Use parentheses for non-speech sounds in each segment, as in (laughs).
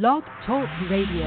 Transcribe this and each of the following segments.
Blog Talk Radio.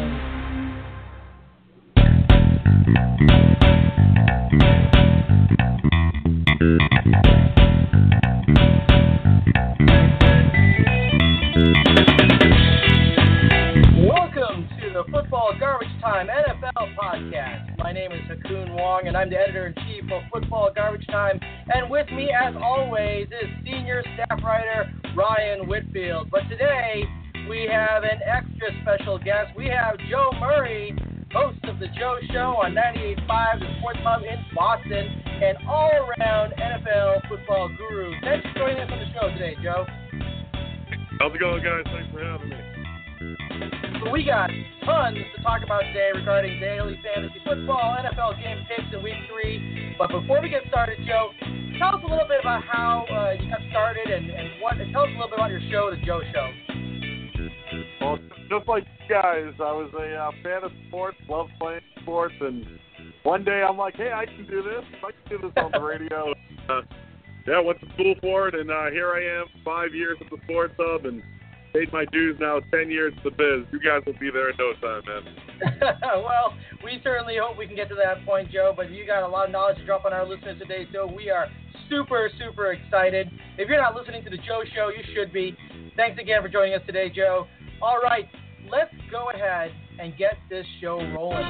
Welcome to the Football Garbage Time NFL podcast. My name is Ha Kung Wong, and I'm the editor in chief of Football Garbage Time. And with me, as always, is senior staff writer Ryan Whitfield. But today, we have an extra special guest. We have Joe Murray, host of the Joe Show on 98.5, the Sports Hub in Boston, and all-around NFL football guru. Thanks for joining us on the show today, Joe. How's it going, guys? Thanks for having me. So we got tons to talk about today regarding daily fantasy football, NFL game picks in week three. But before we get started, Joe, tell us a little bit about how uh, you got started and, and what. And tell us a little bit about your show, the Joe Show. Well, just like you guys, I was a uh, fan of sports, loved playing sports, and one day I'm like, hey, I can do this. I can do this on the radio. (laughs) uh, yeah, went to school for it, and uh, here I am, five years at the Sports Hub, and paid my dues now, ten years at the biz. You guys will be there in no time, man. (laughs) well, we certainly hope we can get to that point, Joe. But you got a lot of knowledge to drop on our listeners today, so we are super, super excited. If you're not listening to the Joe Show, you should be. Thanks again for joining us today, Joe. All right, let's go ahead and get this show rolling.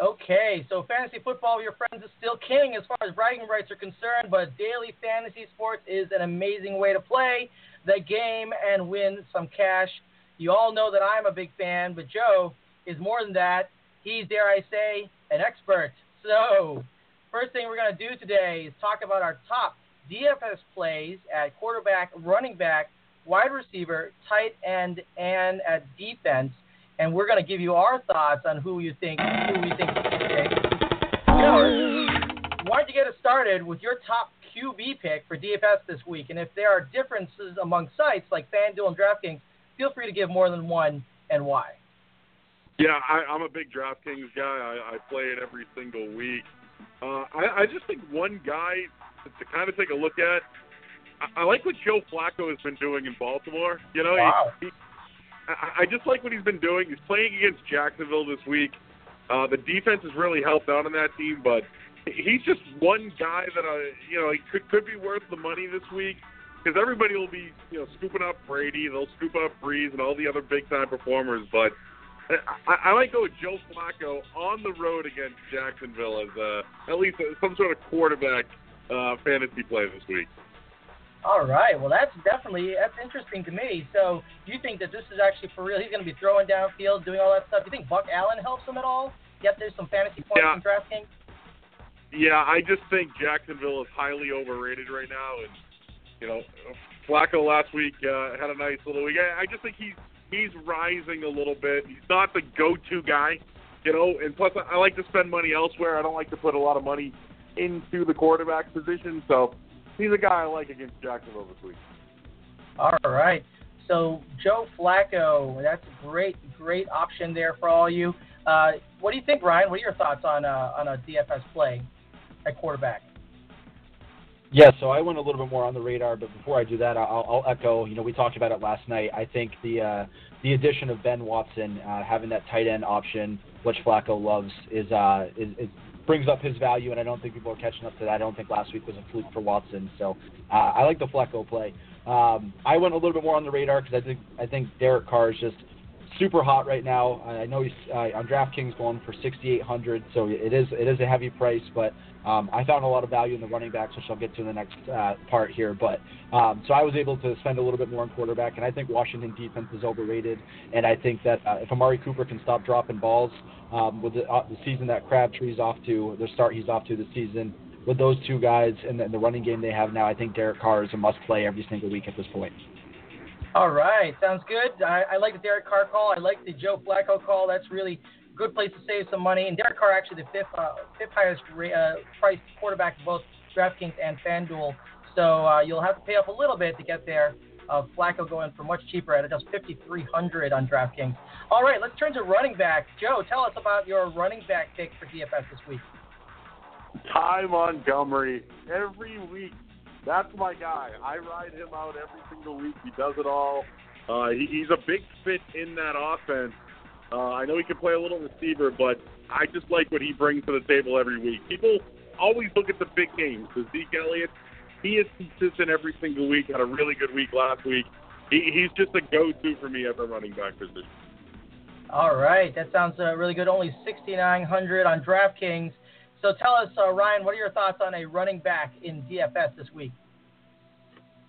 Okay, so fantasy football with your friends is still king as far as bragging rights are concerned, but daily fantasy sports is an amazing way to play the game and win some cash. You all know that I'm a big fan, but Joe is more than that. He's, dare I say, an expert. So, first thing we're going to do today is talk about our top DFS plays at quarterback, running back, wide receiver, tight end, and at defense and we're going to give you our thoughts on who you think who we think you should take. Why don't you get us started with your top QB pick for DFS this week? And if there are differences among sites like FanDuel and DraftKings, feel free to give more than one and why. Yeah, I, I'm a big DraftKings guy. I, I play it every single week. Uh, I, I just think one guy to, kind of take a look at. I, I like what Joe Flacco has been doing in Baltimore. You know, Wow. he, he, I, I just like what he's been doing. He's playing against Jacksonville this week. Uh, the defense has really helped out on that team, but he's just one guy that I, you know, he could could be worth the money this week because everybody will be, you know, scooping up Brady, they'll scoop up Brees and all the other big time performers, but. I, I might go with Joe Flacco on the road against Jacksonville as uh, at least some sort of quarterback uh, fantasy play this week. All right. Well, that's definitely that's interesting to me. So, do you think that this is actually for real? He's going to be throwing downfield, doing all that stuff. Do you think Buck Allen helps him at all? Yet there's some fantasy points Yeah. in DraftKings. Yeah, I just think Jacksonville is highly overrated right now, and you know, Flacco last week uh, had a nice little week. I, I just think he's he's rising a little bit. He's not the go-to guy, you know, and plus I, I like to spend money elsewhere. I don't like to put a lot of money into the quarterback position, so he's a guy I like against Jacksonville this week. All right. So Joe Flacco, that's a great, great option there for all you. Uh, what do you think, Ryan? What are your thoughts on uh, on a DFS play at quarterback? Yeah, so I went a little bit more on the radar, but before I do that, I'll, I'll echo. You know, we talked about it last night. I think the uh, the addition of Ben Watson, uh, having that tight end option, which Flacco loves, is, uh, is, is brings up his value, and I don't think people are catching up to that. I don't think last week was a fluke for Watson, so uh, I like the Flacco play. Um, I went a little bit more on the radar because I think I think Derek Carr is just super hot right now. I know he's uh, on DraftKings going for 6,800, so it is it is a heavy price, but um, I found a lot of value in the running backs, which I'll get to in the next uh, part here. But um, so I was able to spend a little bit more on quarterback, and I think Washington defense is overrated, and I think that uh, if Amari Cooper can stop dropping balls um, with the, uh, the season that Crabtree's off to, the start he's off to the season. With those two guys and the, the running game they have now, I think Derek Carr is a must play every single week at this point. All right, sounds good. I, I like the Derek Carr call. I like the Joe Flacco call. That's really good place to save some money. And Derek Carr actually the fifth uh, fifth highest uh, priced quarterback both DraftKings and FanDuel. So uh, you'll have to pay up a little bit to get there. Uh, Flacco going for much cheaper at just 5,300 on DraftKings. All right, let's turn to running back. Joe, tell us about your running back pick for DFS this week. Ty Montgomery every week That's my guy. I ride him out every single week. He does it all. Uh, he, he's a big fit in that offense. Uh, I know he can play a little receiver, but I just like what he brings to the table every week. People always look at the big games. The Zeke Elliott, he is consistent every single week. Had a really good week last week. He, he's just a go-to for me at the running back position. All right, that sounds uh, really good. Only 6,900 on DraftKings. So tell us, uh, Ryan, what are your thoughts on a running back in DFS this week?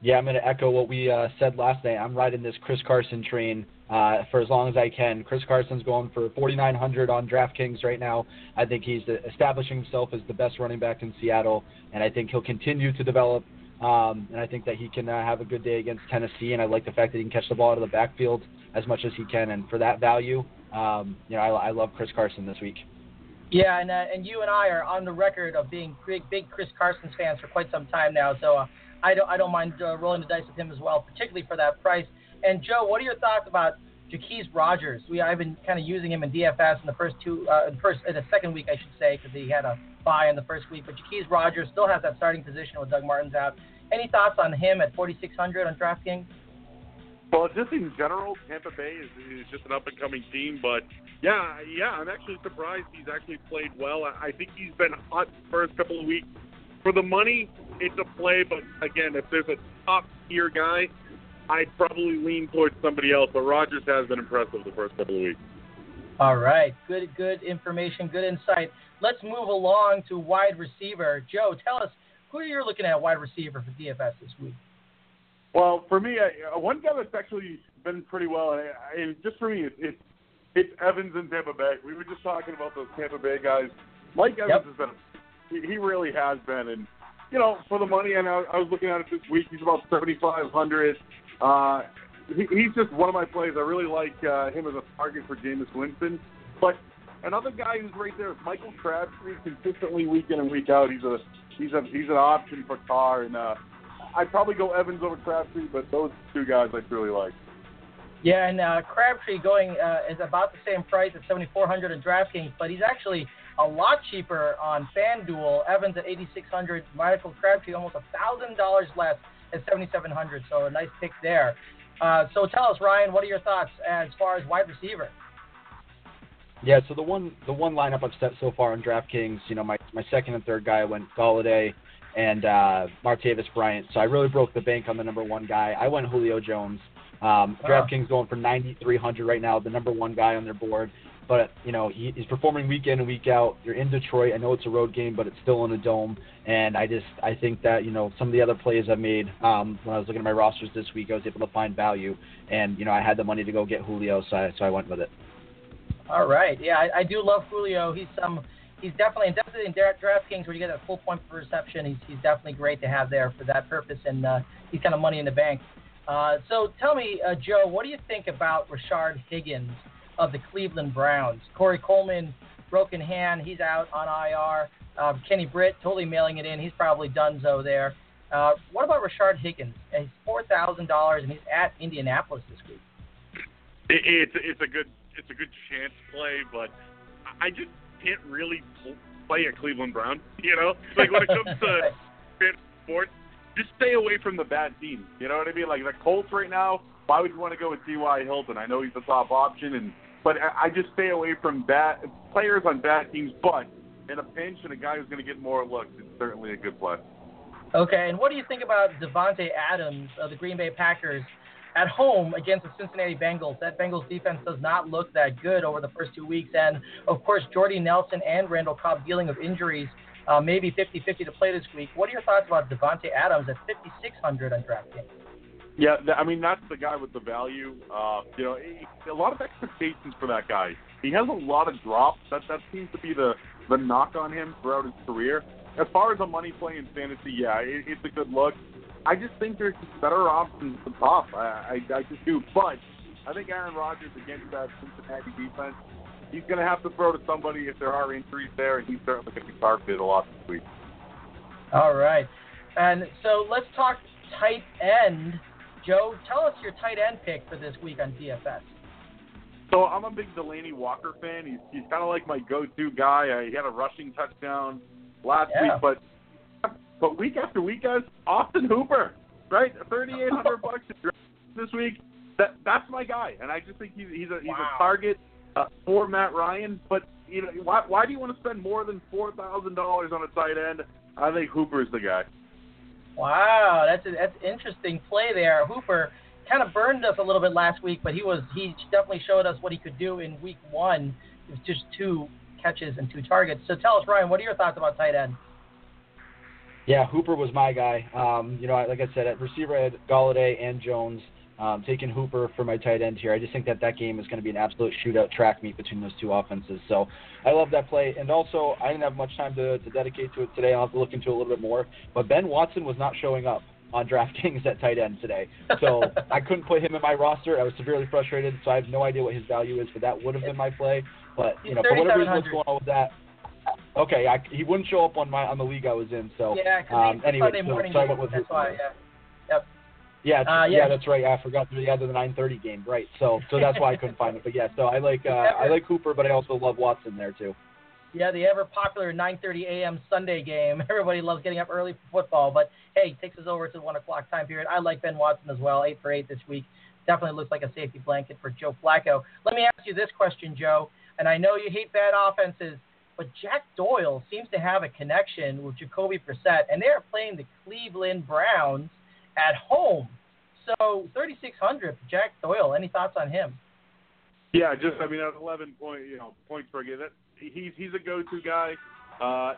Yeah, I'm going to echo what we uh, said last night. I'm riding this Chris Carson train uh, for as long as I can. Chris Carson's going for 4,900 on DraftKings right now. I think he's establishing himself as the best running back in Seattle, and I think he'll continue to develop. Um, and I think that he can uh, have a good day against Tennessee, and I like the fact that he can catch the ball out of the backfield as much as he can. And for that value, um, you know, I, I love Chris Carson this week. Yeah, and uh, and you and I are on the record of being big big Chris Carson fans for quite some time now. So uh, I don't I don't mind uh, rolling the dice with him as well, particularly for that price. And Joe, what are your thoughts about Jacquizz Rodgers? We I've been kind of using him in DFS in the first two, uh, in first in the second week I should say, because he had a buy in the first week. But Jacquizz Rodgers still has that starting position with Doug Martin's out. Any thoughts on him at 4,600 on DraftKings? Well, just in general, Tampa Bay is, is just an up and coming team. But yeah, yeah, I'm actually surprised he's actually played well. I, I think he's been hot the first couple of weeks. For the money, it's a play. But again, if there's a top tier guy, I'd probably lean towards somebody else. But Rodgers has been impressive the first couple of weeks. All right, good, good information, good insight. Let's move along to wide receiver. Joe, tell us who you're looking at wide receiver for DFS this week. Well, for me, I, uh, one guy that's actually been pretty well, and, just for me, it, it, it's Evans and Tampa Bay. We were just talking about those Tampa Bay guys. Mike Evans yep. has been, he, he really has been, and you know, for the money, and I, I was looking at it this week. He's about seventy five hundred. Uh, he, he's just one of my plays. I really like uh, him as a target for Jameis Winston. But another guy who's right there is Michael Crabtree. Consistently week in and week out, he's a he's a he's an option for Carr, and uh, I'd probably go Evans over Crabtree, but those two guys I really like. Yeah, and uh, Crabtree going uh, is about the same price at 7,400 in DraftKings, but he's actually a lot cheaper on FanDuel. Evans at 8,600, Michael Crabtree almost a thousand dollars less at 7,700. So a nice pick there. Uh, so tell us, Ryan, what are your thoughts as far as wide receiver? Yeah, so the one the one lineup I've set so far on DraftKings, you know, my my second and third guy went Golladay, and uh, Martavis Bryant. So I really broke the bank on the number one guy. I went Julio Jones. Um, wow. DraftKings going for 9,300 right now, the number one guy on their board. But you know he, he's performing week in and week out. You're in Detroit. I know it's a road game, but it's still in a dome. And I just I think that you know some of the other plays I made um, when I was looking at my rosters this week, I was able to find value. And you know I had the money to go get Julio, so I, so I went with it. All right. Yeah, I, I do love Julio. He's some he's definitely and definitely in DraftKings where you get that full point per reception. He's he's definitely great to have there for that purpose, and uh, he's kind of money in the bank. Uh, so tell me, uh, Joe, what do you think about Rashard Higgins of the Cleveland Browns? Corey Coleman, broken hand, he's out on IR. Uh, Kenny Britt totally mailing it in. He's probably done so there. Uh, what about Rashard Higgins? He's four thousand dollars, and he's at Indianapolis this week. It, it's it's a good it's a good chance play, but I just can't really play a Cleveland Brown. (laughs) You know, like when it comes to (laughs) sports, just stay away from the bad teams. You know what I mean? Like the Colts right now. Why would you want to go with T.Y. Hilton? I know he's the top option, and but I, just stay away from bad players on bad teams. But in a pinch and a guy who's going to get more looks, it's certainly a good play. Okay, and what do you think about Davante Adams of the Green Bay Packers? at home against the Cincinnati Bengals. That Bengals defense does not look that good over the first two weeks. And, of course, Jordy Nelson and Randall Cobb dealing with injuries, uh, maybe 50 50 to play this week. What are your thoughts about Davante Adams at 5,600 on DraftKings? Yeah, I mean, that's the guy with the value. Uh, you know, a lot of expectations for that guy. He has a lot of drops. That, that seems to be the, the knock on him throughout his career. As far as a money play in fantasy, yeah, it, it's a good look. I just think there's better options to top. I, I, I just do. But I think Aaron Rodgers against that Cincinnati defense, he's going to have to throw to somebody if there are injuries there, and he's certainly going to be targeted a lot this week. All right. And so let's talk tight end. Joe, tell us your tight end pick for this week on DFS. So I'm a big Delanie Walker fan. He's he's kind of like my go-to guy. Uh, he had a rushing touchdown last yeah. week, but But week after week, guys, Austin Hooper, right? Thirty eight hundred (laughs) bucks this week. That that's my guy, and I just think he's he's a he's Wow. a target uh, for Matt Ryan. But you know, why why do you want to spend more than four thousand dollars on a tight end? I think Hooper's the guy. Wow, that's a, that's interesting play there. Hooper kind of burned us a little bit last week, but he was he definitely showed us what he could do in week one. It was just two catches and two targets. So tell us, Ryan, what are your thoughts about tight end? Yeah, Hooper was my guy. Um, you know, like I said, at receiver I had Golladay and Jones. Um, taking Hooper for my tight end here. I just think that that game is going to be an absolute shootout track meet between those two offenses. So I love that play. And also, I didn't have much time to, to dedicate to it today. I'll have to look into it a little bit more. But Ben Watson was not showing up on (laughs) DraftKings at tight end today. So I couldn't put him in my roster. I was severely frustrated. So I have no idea what his value is, but that would have been my play. But you know, for whatever reason, what's going on with that? Okay, I, he wouldn't show up on my on the league I was in. So yeah, um, anyway, so- so I went with Hooper why. Yeah. Yeah, Uh, yeah, yeah. that's right. I forgot the other the 9:30 game, right? So, so that's why I couldn't find it. But yeah, so I like uh, I like Cooper, but I also love Watson there too. Yeah, the ever popular 9:30 a.m. Sunday game. (laughs) Everybody loves getting up early for football, but hey, takes us over to the one o'clock time period. I like Ben Watson as well, eight for eight this week. Definitely looks like a safety blanket for Joe Flacco. Let me ask you this question, Joe, and I know you hate bad offenses, but Jack Doyle seems to have a connection with Jacoby Brissett, and they are playing the Cleveland Browns at home. So 3,600 for Jack Doyle. Any thoughts on him? Yeah, just I mean at 11 point, you know, points per game. That he's he's a go-to guy. Uh,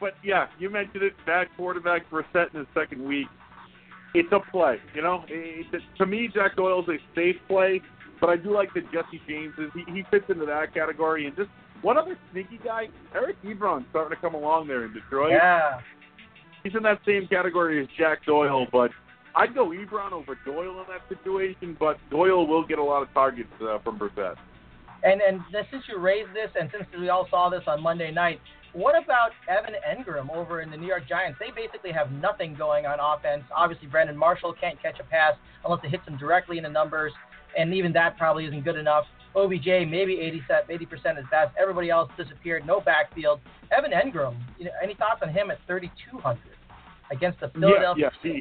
but yeah, you mentioned it. Bad quarterback for set in his second week. It's a play, you know. It, it, to me, Jack Doyle's a safe play, but I do like that Jesse James is. He, he fits into that category. And just one other sneaky guy, Eric Ebron's starting to come along there in Detroit. Yeah. He's in that same category as Jack Doyle, but I'd go Ebron over Doyle in that situation. But Doyle will get a lot of targets uh, from Brissett. And and since you raised this, and since we all saw this on Monday night, what about Evan Engram over in the New York Giants? They basically have nothing going on offense. Obviously, Brandon Marshall can't catch a pass unless it hits him directly in the numbers, and even that probably isn't good enough. OBJ maybe 80 percent is best. Everybody else disappeared. No backfield. Evan Engram. You know, any thoughts on him at 3,200 against the Philadelphia? Yeah, yeah,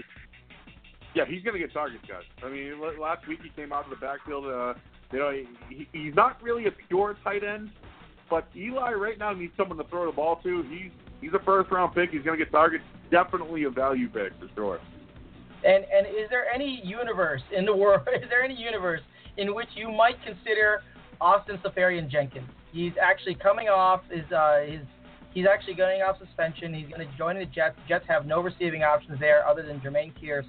yeah, he's going to get targets, guys. I mean, last week he came out of the backfield. Uh, you know, he, he's not really a pure tight end, but Eli right now needs someone to throw the ball to. He's he's a first round pick. He's going to get targets. Definitely a value pick for sure. And and is there any universe in the world? (laughs) Is there any universe in which you might consider Austin Seferian-Jenkins? He's actually coming off his uh, his he's actually going off suspension. He's going to join the Jets. Jets have no receiving options there other than Jermaine Kearse.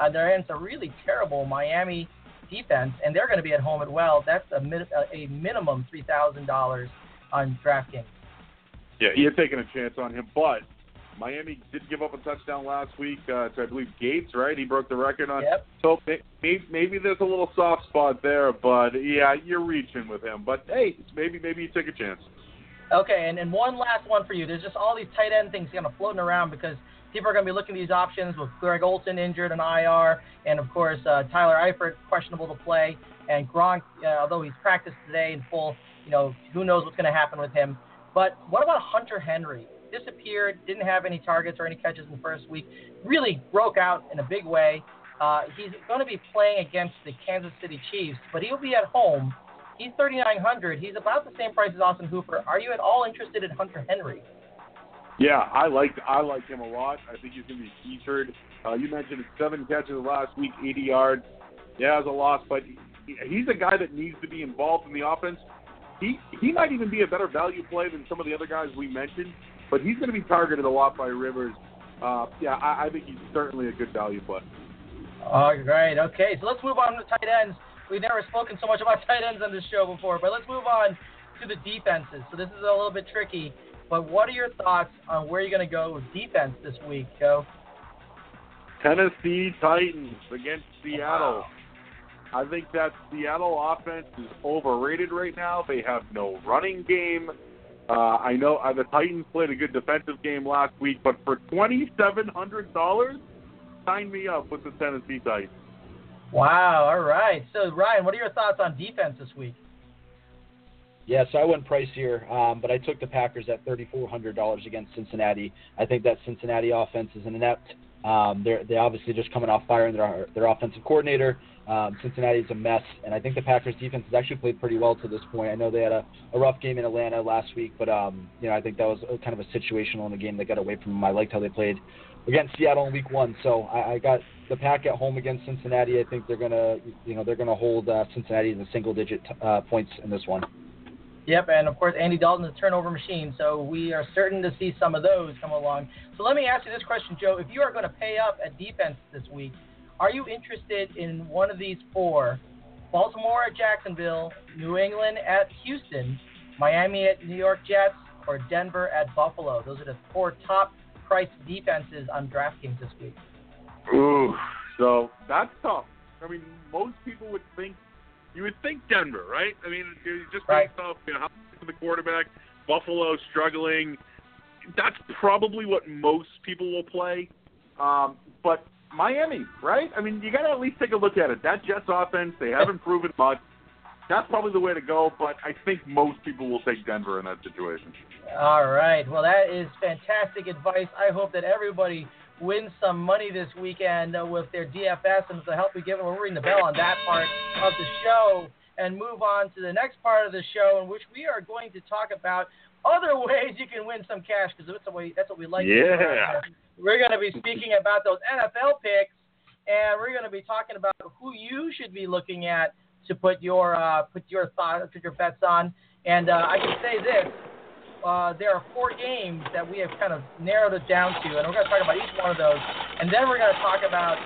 Uh, they're in a really terrible Miami defense, and they're going to be at home as well. That's a, min- a minimum three thousand dollars on DraftKings. Yeah, you're taking a chance on him, but Miami did give up a touchdown last week uh, to I believe Gates, right? He broke the record on. Yep. So maybe, maybe there's a little soft spot there, but yeah, you're reaching with him. But hey, maybe maybe you take a chance. Okay, and, and one last one for you. There's just all these tight end things kind of floating around because people are going to be looking at these options with Greg Olsen injured and IR, and of course uh, Tyler Eifert questionable to play, and Gronk, uh, although he's practiced today in full, you know, who knows what's going to happen with him. But what about Hunter Henry? Disappeared, didn't have any targets or any catches in the first week. Really broke out in a big way. Uh, he's going to be playing against the Kansas City Chiefs, but he'll be at home. He's 3,900. He's about the same price as Austin Hooper. Are you at all interested in Hunter Henry? Yeah, I like I like him a lot. I think he's going to be featured. Uh, you mentioned seven catches last week, 80 yards. Yeah, it was a loss, but he, he's a guy that needs to be involved in the offense. He he might even be a better value play than some of the other guys we mentioned, but he's going to be targeted a lot by Rivers. Uh, yeah, I, I think he's certainly a good value play. All right. Okay. So let's move on to tight ends. We've never spoken so much about (laughs) tight ends on this show before, but let's move on to the defenses. So this is a little bit tricky, but what are your thoughts on where you're going to go with defense this week, Joe? Tennessee Titans against Seattle. I think that Seattle offense is overrated right now. They have no running game. Uh, I know uh, the Titans played a good defensive game last week, but for twenty seven hundred dollars, sign me up with the Tennessee Titans. Wow. All right. So Ryan, what are your thoughts on defense this week? Yeah, so I went pricier, um, but I took the Packers at $3,400 against Cincinnati. I think that Cincinnati offense is an inept. Um, they're they obviously just coming off firing their their offensive coordinator. Um, Cincinnati's a mess, and I think the Packers defense has actually played pretty well to this point. I know they had a, a rough game in Atlanta last week, but um, you know I think that was a, kind of a situational in the game that got away from them. I liked how they played against Seattle in Week One, so I, I got the Pack at home against Cincinnati. I think they're gonna you know they're gonna hold uh, Cincinnati in single digit uh, points in this one. Yep, and of course Andy Dalton is a turnover machine, so we are certain to see some of those come along. So let me ask you this question, Joe: If you are going to pay up at defense this week, are you interested in one of these four? Baltimore at Jacksonville, New England at Houston, Miami at New York Jets, or Denver at Buffalo. Those are the four top priced defenses on DraftKings this week. Ooh, so that's tough. I mean, most people would think you would think Denver, right? I mean, just right. based off you know, how the quarterback, Buffalo struggling. That's probably what most people will play. Um, but Miami, right? I mean, you got to at least take a look at it. That Jets offense, they haven't (laughs) proven much. That's probably the way to go, but I think most people will take Denver in that situation. All right. Well, that is fantastic advice. I hope that everybody wins some money this weekend uh, with their DFS, and to help me give them, we'll ring the bell on that part of the show and move on to the next part of the show, in which we are going to talk about other ways you can win some cash because that's, that's what we like. Yeah. We're going to be speaking about those NFL picks, and we're going to be talking about who you should be looking at to put your uh, put your thoughts, put your bets on. And uh, I can say this: uh, there are four games that we have kind of narrowed it down to, and we're going to talk about each one of those, and then we're going to talk about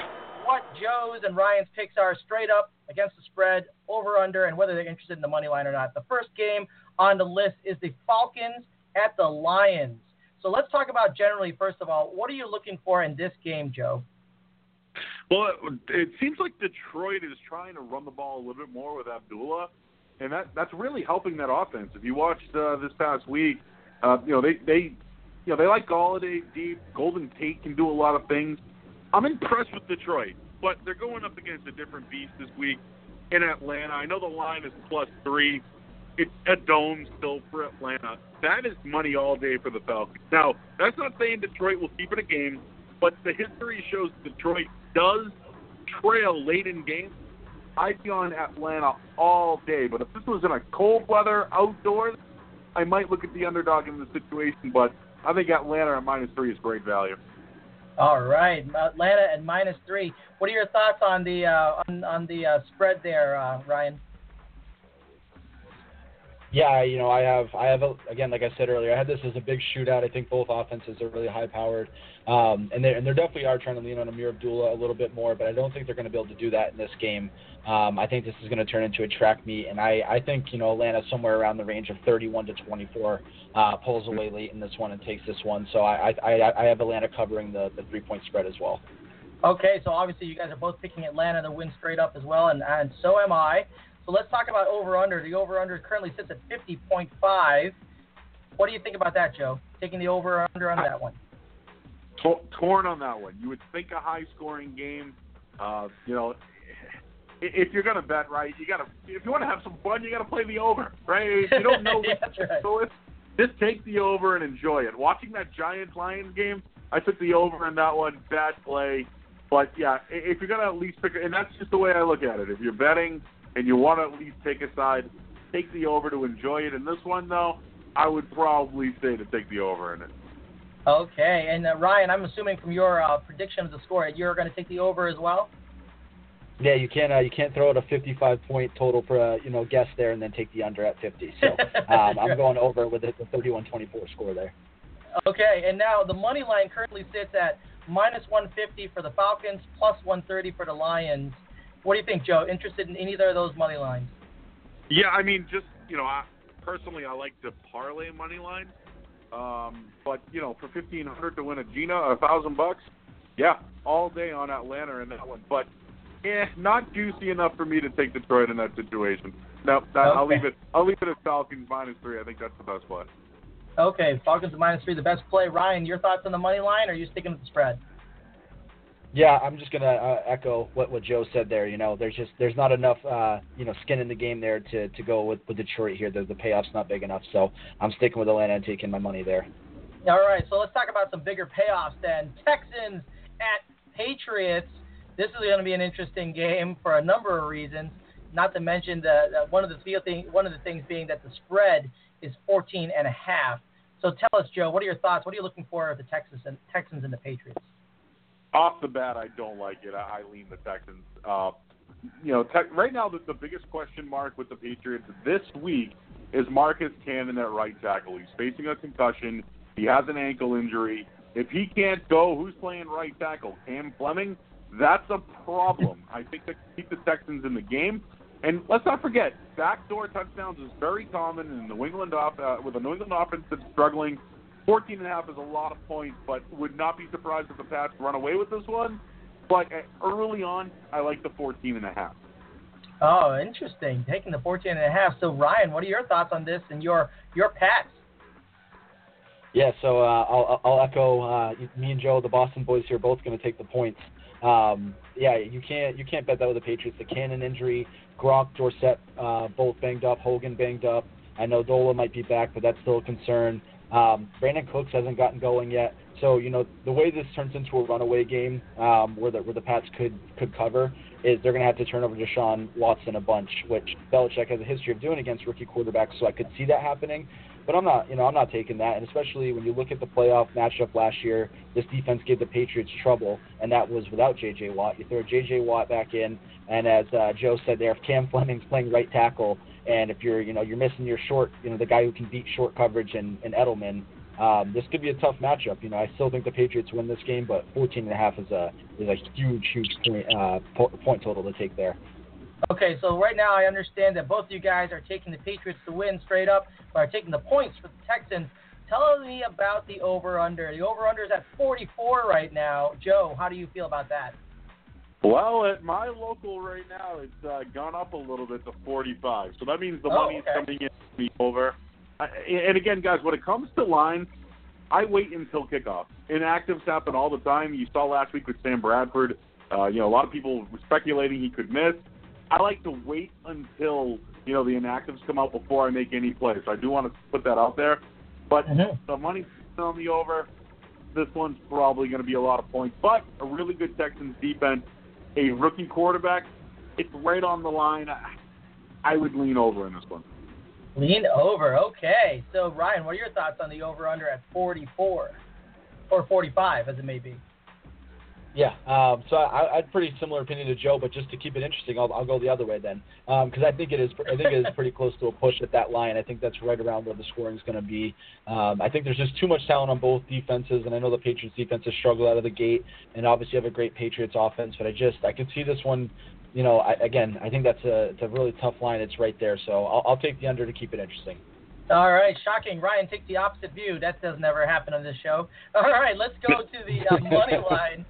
what Joe's and Ryan's picks are straight up against the spread, over under, and whether they're interested in the money line or not. The first game on the list is the Falcons at the Lions. So let's talk about generally, first of all, what are you looking for in this game, Joe? Well, it, it seems like Detroit is trying to run the ball a little bit more with Abdullah, and that that's really helping that offense. If you watched uh, this past week, uh, you know they they you know they like Golladay deep. Golden Tate can do a lot of things. I'm impressed with Detroit, but they're going up against a different beast this week in Atlanta. I know the line is plus three. It's a dome still for Atlanta. That is money all day for the Falcons. Now, that's not saying Detroit will keep it a game, but the history shows Detroit does trail late in games. I'd be on Atlanta all day, but if this was in a cold weather outdoors, I might look at the underdog in the situation. But I think Atlanta at minus three is great value. All right, Atlanta at minus three. What are your thoughts on the uh, on, on the uh, spread there, uh, Ryan? Yeah, you know, I have, I have, a, again, like I said earlier, I had this as a big shootout. I think both offenses are really high powered, um, and they and they definitely are trying to lean on Ameer Abdullah a little bit more, but I don't think they're going to be able to do that in this game. Um, I think this is going to turn into a track meet, and I, I think you know Atlanta somewhere around the range of 31 to 24 uh, pulls away late in this one and takes this one. So I, I, I have Atlanta covering the, the three point spread as well. Okay, so obviously you guys are both picking Atlanta to win straight up as well, and and so am I. So let's talk about over under. The over under currently sits at 50.5. What do you think about that, Joe? Taking the over under on that one. Torn on that one. You would think a high scoring game. Uh, you know, if you're gonna bet, right, you gotta. If you want to have some fun, you gotta play the over, right? You don't know, (laughs) yeah, right. so it's just take the over and enjoy it. Watching that Giants Lions game, I took the over in that one. Bad play, but yeah, if you're gonna at least pick, and that's just the way I look at it. If you're betting, and you want to at least take a side, take the over to enjoy it. In this one, though, I would probably say to take the over in it. Okay, and uh, Ryan, I'm assuming from your uh, prediction of the score, you're going to take the over as well. Yeah, you can't uh, you can't throw out a 55 point total for a you know guess there and then take the under at 50. So (laughs) um, I'm going over with the 31-24 score there. Okay, and now the money line currently sits at minus 150 for the Falcons, plus 130 for the Lions. What do you think, Joe? Interested in either of those money lines? Yeah, I mean, just you know, I, personally, I like to parlay money line. Um, but you know, for fifteen hundred to win a Gina, a thousand bucks, yeah, all day on Atlanta in that one. But eh, not juicy enough for me to take Detroit in that situation. No, that, okay. I'll leave it. I'll leave it at Falcons minus three. I think that's the best play. Okay, Falcons minus three, the best play. Ryan, your thoughts on the money line? Or are you sticking with the spread? Yeah, I'm just gonna uh, echo what what Joe said there. You know, there's just there's not enough uh, you know skin in the game there to to go with, with Detroit here. The the payoff's not big enough, so I'm sticking with Atlanta and taking my money there. All right, so let's talk about some bigger payoffs then. Texans at Patriots. This is going to be an interesting game for a number of reasons. Not to mention the, the one of the thing, one of the things being that the spread is 14 and a half. So tell us, Joe, what are your thoughts? What are you looking for at the Texans and Texans and the Patriots? Off the bat, I don't like it. I, I lean the Texans. Uh, you know, te- right now the, the biggest question mark with the Patriots this week is Marcus Cannon at right tackle. He's facing a concussion. He has an ankle injury. If he can't go, who's playing right tackle? Cam Fleming. That's a problem. I think that keep the Texans in the game. And let's not forget, backdoor touchdowns is very common in the New England off uh, with a New England offense that's struggling. 14 and a half is a lot of points, but would not be surprised if the Pats run away with this one. But uh, early on, I like the 14 and a half. Oh, interesting. Taking the 14 and a half. So Ryan, what are your thoughts on this and your your Pats? Yeah, so uh, I'll, I'll echo uh, me and Joe, the Boston boys here, both going to take the points. Um, yeah, you can't you can't bet that with the Patriots. The Cannon injury, Gronk, Dorsett, uh, both banged up, Hogan banged up. I know Dola might be back, but that's still a concern. Um, Brandin Cooks hasn't gotten going yet, so you know the way this turns into a runaway game, um, where the where the Pats could could cover, is they're going to have to turn over Deshaun Watson a bunch, which Belichick has a history of doing against rookie quarterbacks. So I could see that happening, but I'm not you know I'm not taking that. And especially when you look at the playoff matchup last year, this defense gave the Patriots trouble, and that was without J.J. Watt. You throw J.J. Watt back in, and as uh, Joe said there, if Cam Fleming's playing right tackle and if you're, you know, you're missing your short, you know, the guy who can beat short coverage and, and Edelman, um, this could be a tough matchup. You know, I still think the Patriots win this game, but 14 and a half is a is a huge, huge point uh, point total to take there. Okay, so right now I understand that both of you guys are taking the Patriots to win straight up, but are taking the points for the Texans. Tell me about the over under. The over under is at 44 right now. Joe, how do you feel about that? Well, at my local right now, it's uh, gone up a little bit to 45. So that means the oh, money's okay. coming in to be over. I, and again, guys, when it comes to lines, I wait until kickoff. Inactives happen all the time. You saw last week with Sam Bradford. Uh, you know, a lot of people were speculating he could miss. I like to wait until you know the inactives come out before I make any plays. So I do want to put that out there. But mm-hmm. the money's on the over. This one's probably going to be a lot of points, but a really good Texans defense a rookie quarterback, it's right on the line. I would lean over in this one. Lean over. Okay. So Ryan, what are your thoughts on the over under at 44 or 45 as it may be? Yeah, um, so I, I had pretty similar opinion to Joe, but just to keep it interesting, I'll, I'll go the other way then, because um, I think it is I think it is pretty close to a push at that line. I think that's right around where the scoring is going to be. Um, I think there's just too much talent on both defenses, and I know the Patriots defense has struggled out of the gate, and obviously have a great Patriots offense, but I just I could see this one. You know, I, again, I think that's a it's a really tough line. It's right there, so I'll, I'll take the under to keep it interesting. All right, shocking. Ryan takes the opposite view. That doesn't ever happen on this show. (laughs) All right, let's go to the uh, money (laughs) line.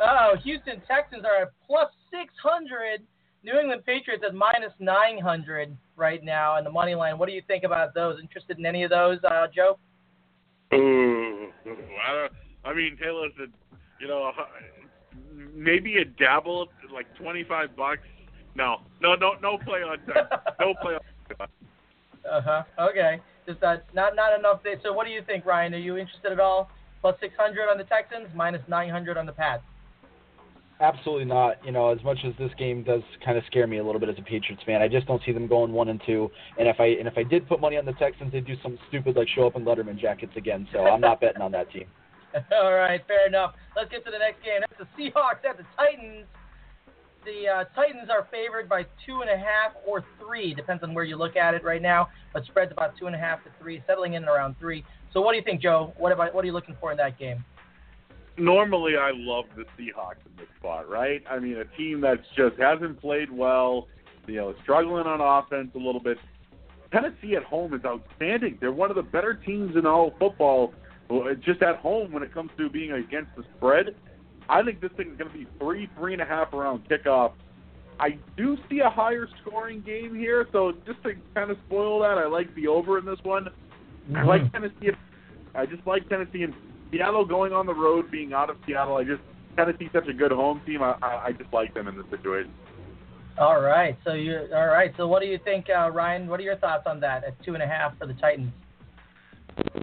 Oh, Houston Texans are at plus 600. New England Patriots at minus 900 right now in the money line. What do you think about those? Interested in any of those, uh, Joe? Ooh, I, don't, I mean, hey, listen, you know, maybe a dabble, like 25 bucks. No, no, no, no play on Texans. (laughs) no play on. Uh huh. Okay. Just uh, not not enough. There. So, what do you think, Ryan? Are you interested at all? Plus 600 on the Texans, minus 900 on the Pats. Absolutely not. You know, as much as this game does kind of scare me a little bit as a Patriots fan, I just don't see them going one and two. And if I and if I did put money on the Texans, they'd do something stupid like show up in Letterman jackets again. So I'm not betting on that team. (laughs) All right, fair enough. Let's get to the next game. That's the Seahawks at the Titans. The uh, Titans are favored by two and a half or three, depends on where you look at it right now. But spreads about two and a half to three, settling in around three. So what do you think, Joe? What about what are you looking for in that game? Normally I love the Seahawks in this spot, right? I mean, a team that's just hasn't played well, you know, struggling on offense a little bit. Tennessee at home is outstanding. They're one of the better teams in all football, uh, just at home when it comes to being against the spread. I think this thing is going to be three, three and a half around kickoff. I do see a higher scoring game here, so just to kind of spoil that, I like the over in this one. Mm-hmm. I like Tennessee. I just like Tennessee and Seattle going on the road, being out of Seattle, I just kind of Tennessee's such a good home team. I, I, I just like them in this situation. All right. So you all right. So what do you think, uh, Ryan? What are your thoughts on that at two and a half for the Titans?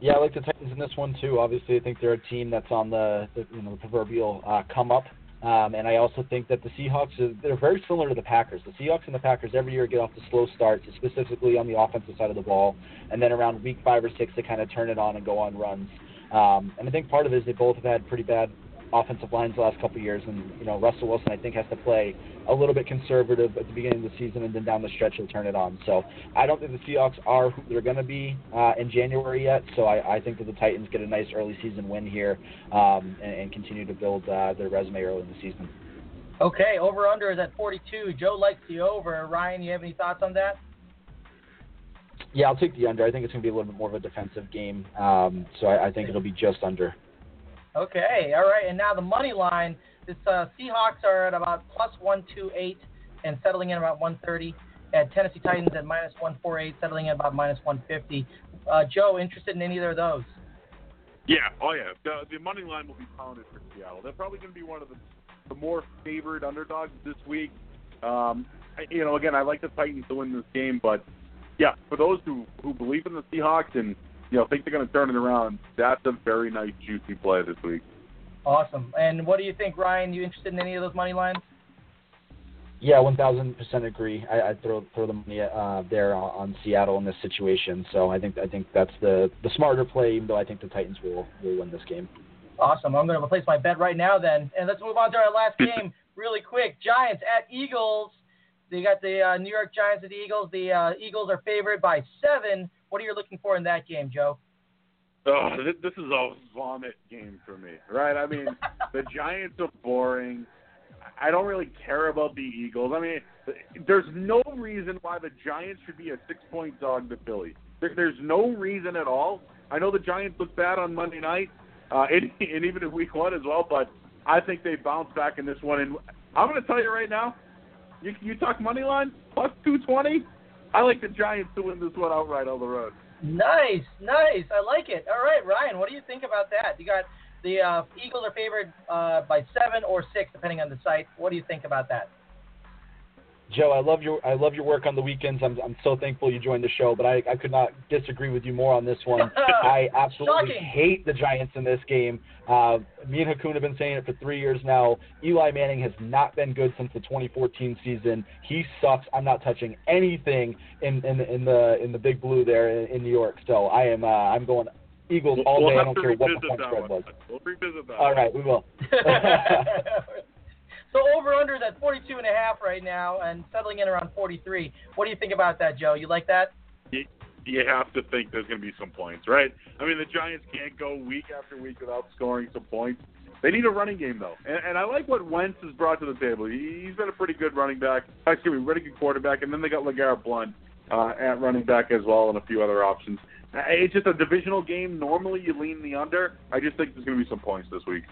Yeah, I like the Titans in this one too. Obviously, I think they're a team that's on the, the you know the proverbial uh, come up. Um, and I also think that the Seahawks are they're very similar to the Packers. The Seahawks and the Packers every year get off the slow starts, specifically on the offensive side of the ball, and then around week five or six they kind of turn it on and go on runs. Um, and I think part of it is they both have had pretty bad offensive lines the last couple of years, and you know Russell Wilson I think has to play a little bit conservative at the beginning of the season, and then down the stretch he'll turn it on. So I don't think the Seahawks are who they're going to be uh, in January yet. So I, I think that the Titans get a nice early season win here um, and, and continue to build uh, their resume early in the season. Okay, over under is at 42. Joe likes the over. Ryan, you have any thoughts on that? Yeah, I'll take the under. I think it's going to be a little bit more of a defensive game, um, so I, I think it'll be just under. Okay, all right. And now the money line. This uh, Seahawks are at about plus one two eight and settling in about one thirty. At Tennessee Titans at minus one four eight, settling in about minus one fifty. Uh, Joe, interested in either of those? Yeah, oh yeah. The, the money line will be pounded for Seattle. They're probably going to be one of the, the more favored underdogs this week. Um, I, you know, again, I like the Titans to win this game, but yeah, for those who who believe in the Seahawks and you know think they're going to turn it around, that's a very nice juicy play this week. Awesome. And what do you think, Ryan? You interested in any of those money lines? Yeah, one thousand percent agree. I, I'd throw throw the money uh, there on, on Seattle in this situation. So I think I think that's the the smarter play. Even though I think the Titans will will win this game. Awesome. I'm going to place my bet right now then, and let's move on to our last game really quick. Giants at Eagles. They got the uh, New York Giants at the Eagles. The uh, Eagles are favored by seven. What are you looking for in that game, Joe? Oh, this is a vomit game for me, right? I mean, (laughs) the Giants are boring. I don't really care about the Eagles. I mean, there's no reason why the Giants should be a six-point dog to Philly. there's no reason at all. I know the Giants look bad on Monday night, uh, (laughs) and, and even in Week One as well, but I think they bounce back in this one. And I'm going to tell you right now, you, you talk money line plus two twenty. I like the Giants to win this one outright on the road. Nice, nice. I like it. All right, Ryan, what do you think about that? You got the uh, Eagles are favored uh, by seven or six, depending on the site. What do you think about that? Joe, I love your I love your work on the weekends. I'm I'm so thankful you joined the show, but I, I could not disagree with you more on this one. (laughs) I absolutely Shocking. hate the Giants in this game. Uh, me and Ha Kung have been saying it for three years now. Eli Manning has not been good since the 2014 season. He sucks. I'm not touching anything in in, in the in the big blue there in, in New York. So I am uh, I'm going Eagles all we'll day. I don't care what the point that spread one. was. We'll revisit that. All right, we will. (laughs) (laughs) so over under is at 42 and a half right now and settling in around 43. What do you think about that, Joe? You like that? You, you have to think there's going to be some points, right? I mean, the Giants can't go week after week without scoring some points. They need a running game though, and, and I like what Wentz has brought to the table. He, he's been a pretty good running back, excuse me, pretty good quarterback, and then they got LeGarrette Blount uh, at running back as well, and a few other options. Uh, It's just a divisional game. Normally, you lean the under. I just think there's going to be some points this week.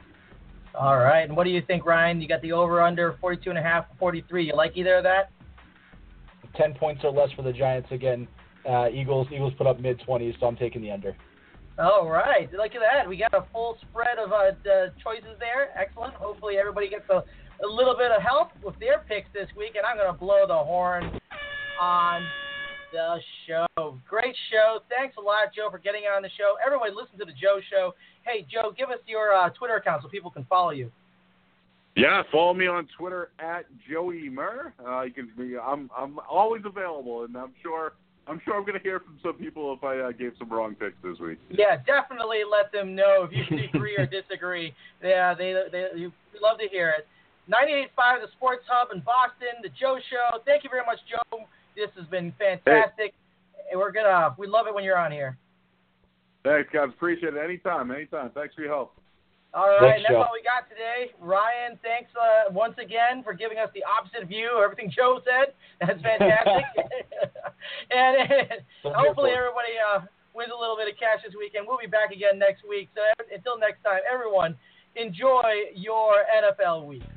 All right. And what do you think, Ryan? You got the over under 42 and a half, 43. You like either of that? Ten points or less for the Giants again. Uh, Eagles Eagles put up mid 20s, so I'm taking the under. All right. Look at that. We got a full spread of uh, uh, choices there. Excellent. Hopefully, everybody gets a, a little bit of help with their picks this week. And I'm going to blow the horn on the show. Great show. Thanks a lot, Joe, for getting on the show. Everybody, listen to the Joe show. Hey, Joe, give us your uh, Twitter account so people can follow you. Yeah, follow me on Twitter at Joey Murr. Uh, you can be. I'm I'm always available, and I'm sure I'm sure I'm going to hear from some people if I uh, gave some wrong picks this week. Yeah, definitely let them know if you agree or disagree. (laughs) Yeah, they, they, we love to hear it. 98.5 The Sports Hub in Boston, The Joe Show. Thank you very much, Joe. This has been fantastic. And We're gonna, we love it when you're on here. Thanks, guys. Appreciate it. Anytime, anytime. Thanks for your help. All right, Thanks, that's Joe. all we got today. Ryan, thanks uh, once again for giving us the opposite view of everything Joe said. That's fantastic. (laughs) (laughs) and, and hopefully everybody uh, wins a little bit of cash this weekend. We'll be back again next week. So until next time, everyone, enjoy your NFL week.